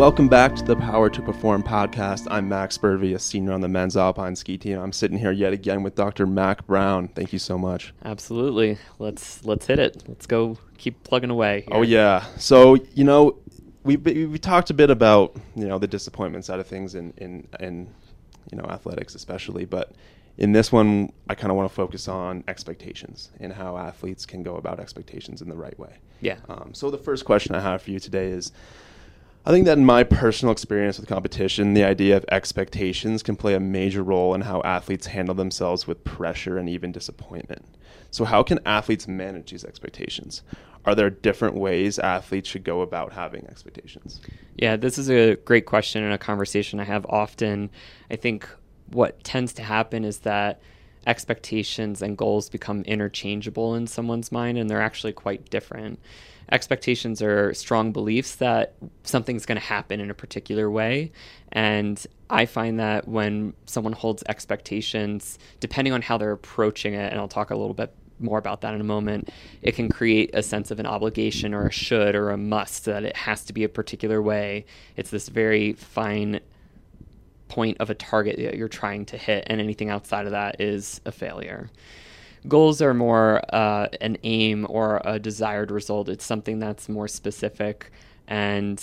Welcome back to the Power to Perform podcast. I'm Max Burvey, a senior on the men's alpine ski team. I'm sitting here yet again with Dr. Mac Brown. Thank you so much. Absolutely. Let's let's hit it. Let's go keep plugging away. Here. Oh yeah. So you know, we we talked a bit about you know the disappointment side of things in in in you know athletics especially, but in this one, I kind of want to focus on expectations and how athletes can go about expectations in the right way. Yeah. Um, so the first question I have for you today is I think that in my personal experience with competition, the idea of expectations can play a major role in how athletes handle themselves with pressure and even disappointment. So, how can athletes manage these expectations? Are there different ways athletes should go about having expectations? Yeah, this is a great question and a conversation I have often. I think what tends to happen is that expectations and goals become interchangeable in someone's mind, and they're actually quite different expectations are strong beliefs that something's going to happen in a particular way. And I find that when someone holds expectations, depending on how they're approaching it, and I'll talk a little bit more about that in a moment, it can create a sense of an obligation or a should or a must that it has to be a particular way. It's this very fine point of a target that you're trying to hit, and anything outside of that is a failure goals are more uh, an aim or a desired result. It's something that's more specific, and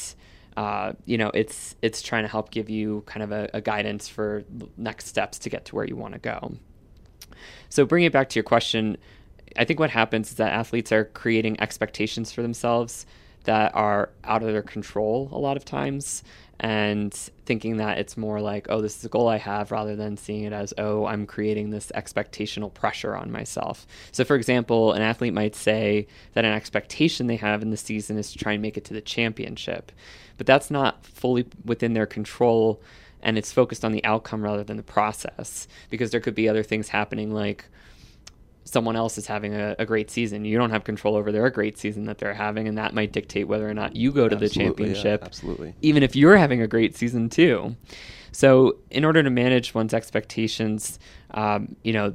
uh, you know, it's it's trying to help give you kind of a, a guidance for next steps to get to where you want to go. So, bringing it back to your question, I think what happens is that athletes are creating expectations for themselves that are out of their control a lot of times and thinking that it's more like, oh, this is a goal I have, rather than seeing it as, oh, I'm creating this expectational pressure on myself. So, for example, an athlete might say that an expectation they have in the season is to try and make it to the championship, but that's not fully within their control. And it's focused on the outcome rather than the process because there could be other things happening like, someone else is having a, a, great season. You don't have control over their great season that they're having, and that might dictate whether or not you go to absolutely, the championship. Yeah, absolutely. Even if you're having a great season too. So, in order to manage one's expectations, um, you know,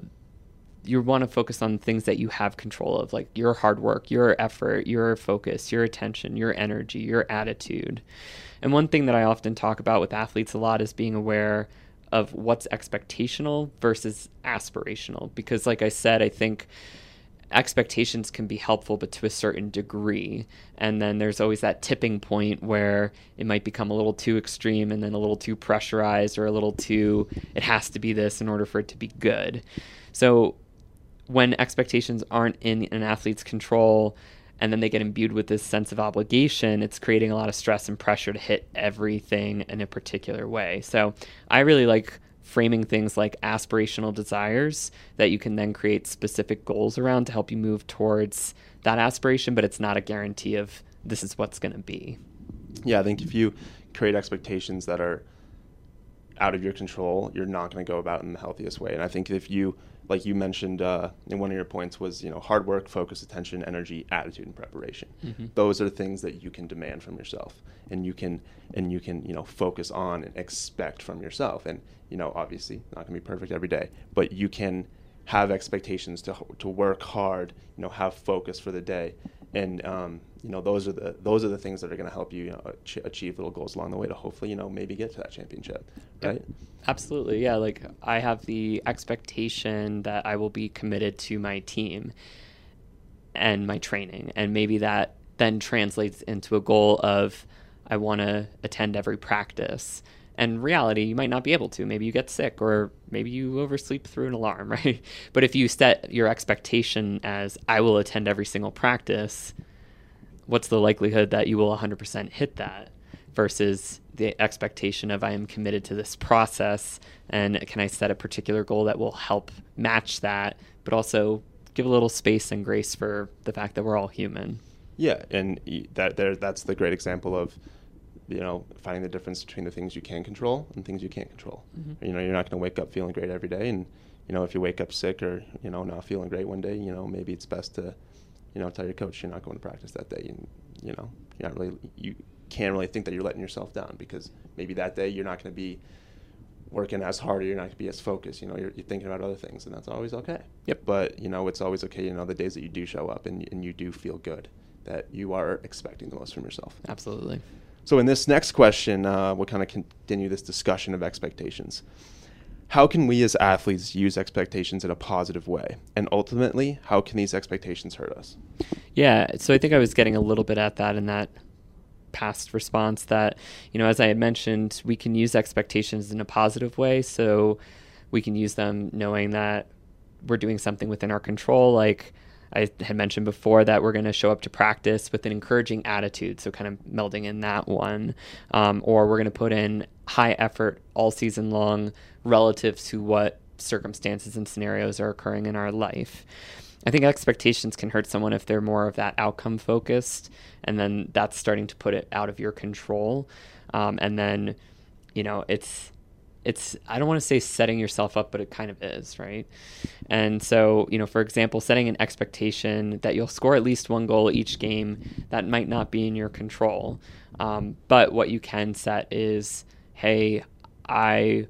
you want to focus on things that you have control of, like your hard work, your effort, your focus, your attention, your energy, your attitude. And one thing that I often talk about with athletes a lot is being aware of what's expectational versus aspirational. Because, like I said, I think expectations can be helpful, but to a certain degree. And then there's always that tipping point where it might become a little too extreme and then a little too pressurized or a little too, it has to be this in order for it to be good. So, when expectations aren't in an athlete's control, and then they get imbued with this sense of obligation, it's creating a lot of stress and pressure to hit everything in a particular way. So I really like framing things like aspirational desires that you can then create specific goals around to help you move towards that aspiration, but it's not a guarantee of this is what's going to be. Yeah, I think if you create expectations that are out of your control, you're not going to go about it in the healthiest way. And I think if you like you mentioned uh, in one of your points was you know hard work focus attention energy attitude and preparation mm-hmm. those are the things that you can demand from yourself and you can and you can you know focus on and expect from yourself and you know obviously not going to be perfect every day but you can have expectations to to work hard you know have focus for the day and um, you know those are the those are the things that are going to help you, you know, ach- achieve little goals along the way to hopefully you know maybe get to that championship right? Absolutely. Yeah like i have the expectation that i will be committed to my team and my training. And maybe that then translates into a goal of i want to attend every practice and reality you might not be able to maybe you get sick or maybe you oversleep through an alarm right but if you set your expectation as i will attend every single practice what's the likelihood that you will 100% hit that versus the expectation of I am committed to this process and can I set a particular goal that will help match that, but also give a little space and grace for the fact that we're all human. Yeah, and that there that's the great example of you know finding the difference between the things you can control and things you can't control. Mm-hmm. You know, you're not going to wake up feeling great every day and you know if you wake up sick or you know not feeling great one day, you know maybe it's best to you know, tell your coach you're not going to practice that day, and you know, you're not really you can't really think that you're letting yourself down because maybe that day you're not going to be working as hard or you're not going to be as focused. You know, you're, you're, thinking about other things, and that's always okay. Yep. But you know, it's always okay. You know, the days that you do show up and and you do feel good, that you are expecting the most from yourself. Absolutely. So, in this next question, uh, we'll kind of continue this discussion of expectations. How can we as athletes use expectations in a positive way? And ultimately, how can these expectations hurt us? Yeah, so I think I was getting a little bit at that in that past response that, you know, as I had mentioned, we can use expectations in a positive way. So we can use them knowing that we're doing something within our control, like I had mentioned before that we're going to show up to practice with an encouraging attitude, so kind of melding in that one, um, or we're going to put in high effort all season long relative to what circumstances and scenarios are occurring in our life. I think expectations can hurt someone if they're more of that outcome focused, and then that's starting to put it out of your control. Um, and then, you know, it's it's I don't want to say setting yourself up, but it kind of is, right? And so, you know, for example, setting an expectation that you'll score at least one goal each game that might not be in your control. Um, but what you can set is, hey, I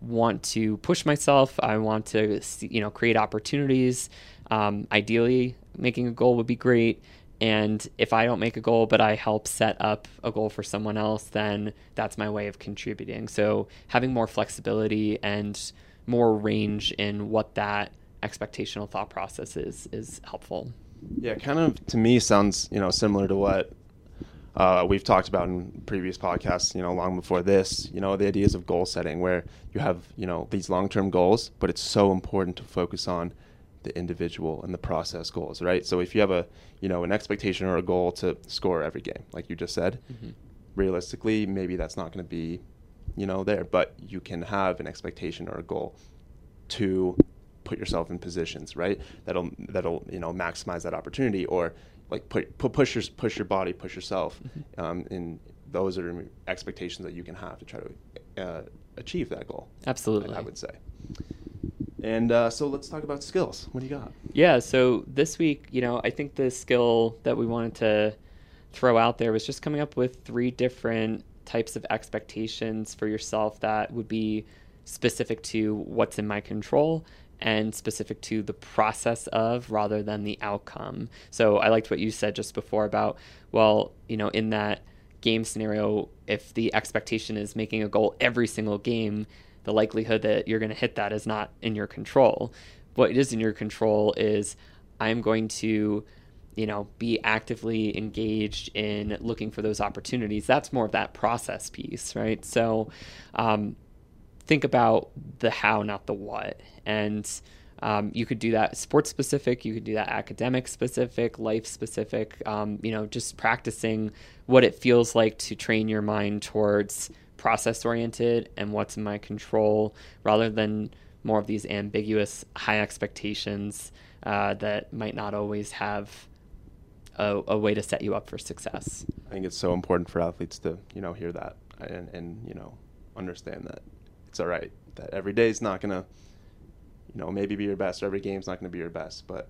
want to push myself. I want to, you know, create opportunities. Um, ideally, making a goal would be great. And if I don't make a goal, but I help set up a goal for someone else, then that's my way of contributing. So having more flexibility and more range in what that expectational thought process is is helpful. Yeah, kind of to me sounds you know similar to what uh, we've talked about in previous podcasts. You know, long before this. You know, the ideas of goal setting, where you have you know these long term goals, but it's so important to focus on the individual and the process goals, right? So if you have a, you know, an expectation or a goal to score every game, like you just said, mm-hmm. realistically, maybe that's not going to be, you know, there. But you can have an expectation or a goal to put yourself in positions, right? That'll that'll you know maximize that opportunity or like put, put push your push your body, push yourself. Mm-hmm. Um, and those are expectations that you can have to try to uh, achieve that goal. Absolutely, I, I would say. And uh, so let's talk about skills. What do you got? Yeah, so this week, you know, I think the skill that we wanted to throw out there was just coming up with three different types of expectations for yourself that would be specific to what's in my control and specific to the process of rather than the outcome. So I liked what you said just before about, well, you know, in that game scenario, if the expectation is making a goal every single game, the likelihood that you're going to hit that is not in your control. What is in your control is I'm going to, you know, be actively engaged in looking for those opportunities. That's more of that process piece, right? So, um, think about the how, not the what. And um, you could do that sports specific, you could do that academic specific, life specific, um, you know, just practicing what it feels like to train your mind towards process oriented and what's in my control rather than more of these ambiguous high expectations uh, that might not always have a, a, way to set you up for success. I think it's so important for athletes to you know hear that and, and you know understand that it's all right that every day is not gonna you know maybe be your best or every game's not gonna be your best but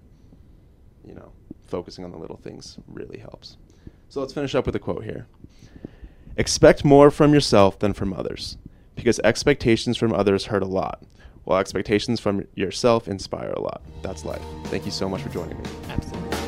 you know focusing on the little things really helps. So let's finish up with a quote here. Expect more from yourself than from others, because expectations from others hurt a lot, while expectations from yourself inspire a lot. That's life. Thank you so much for joining me. Absolutely.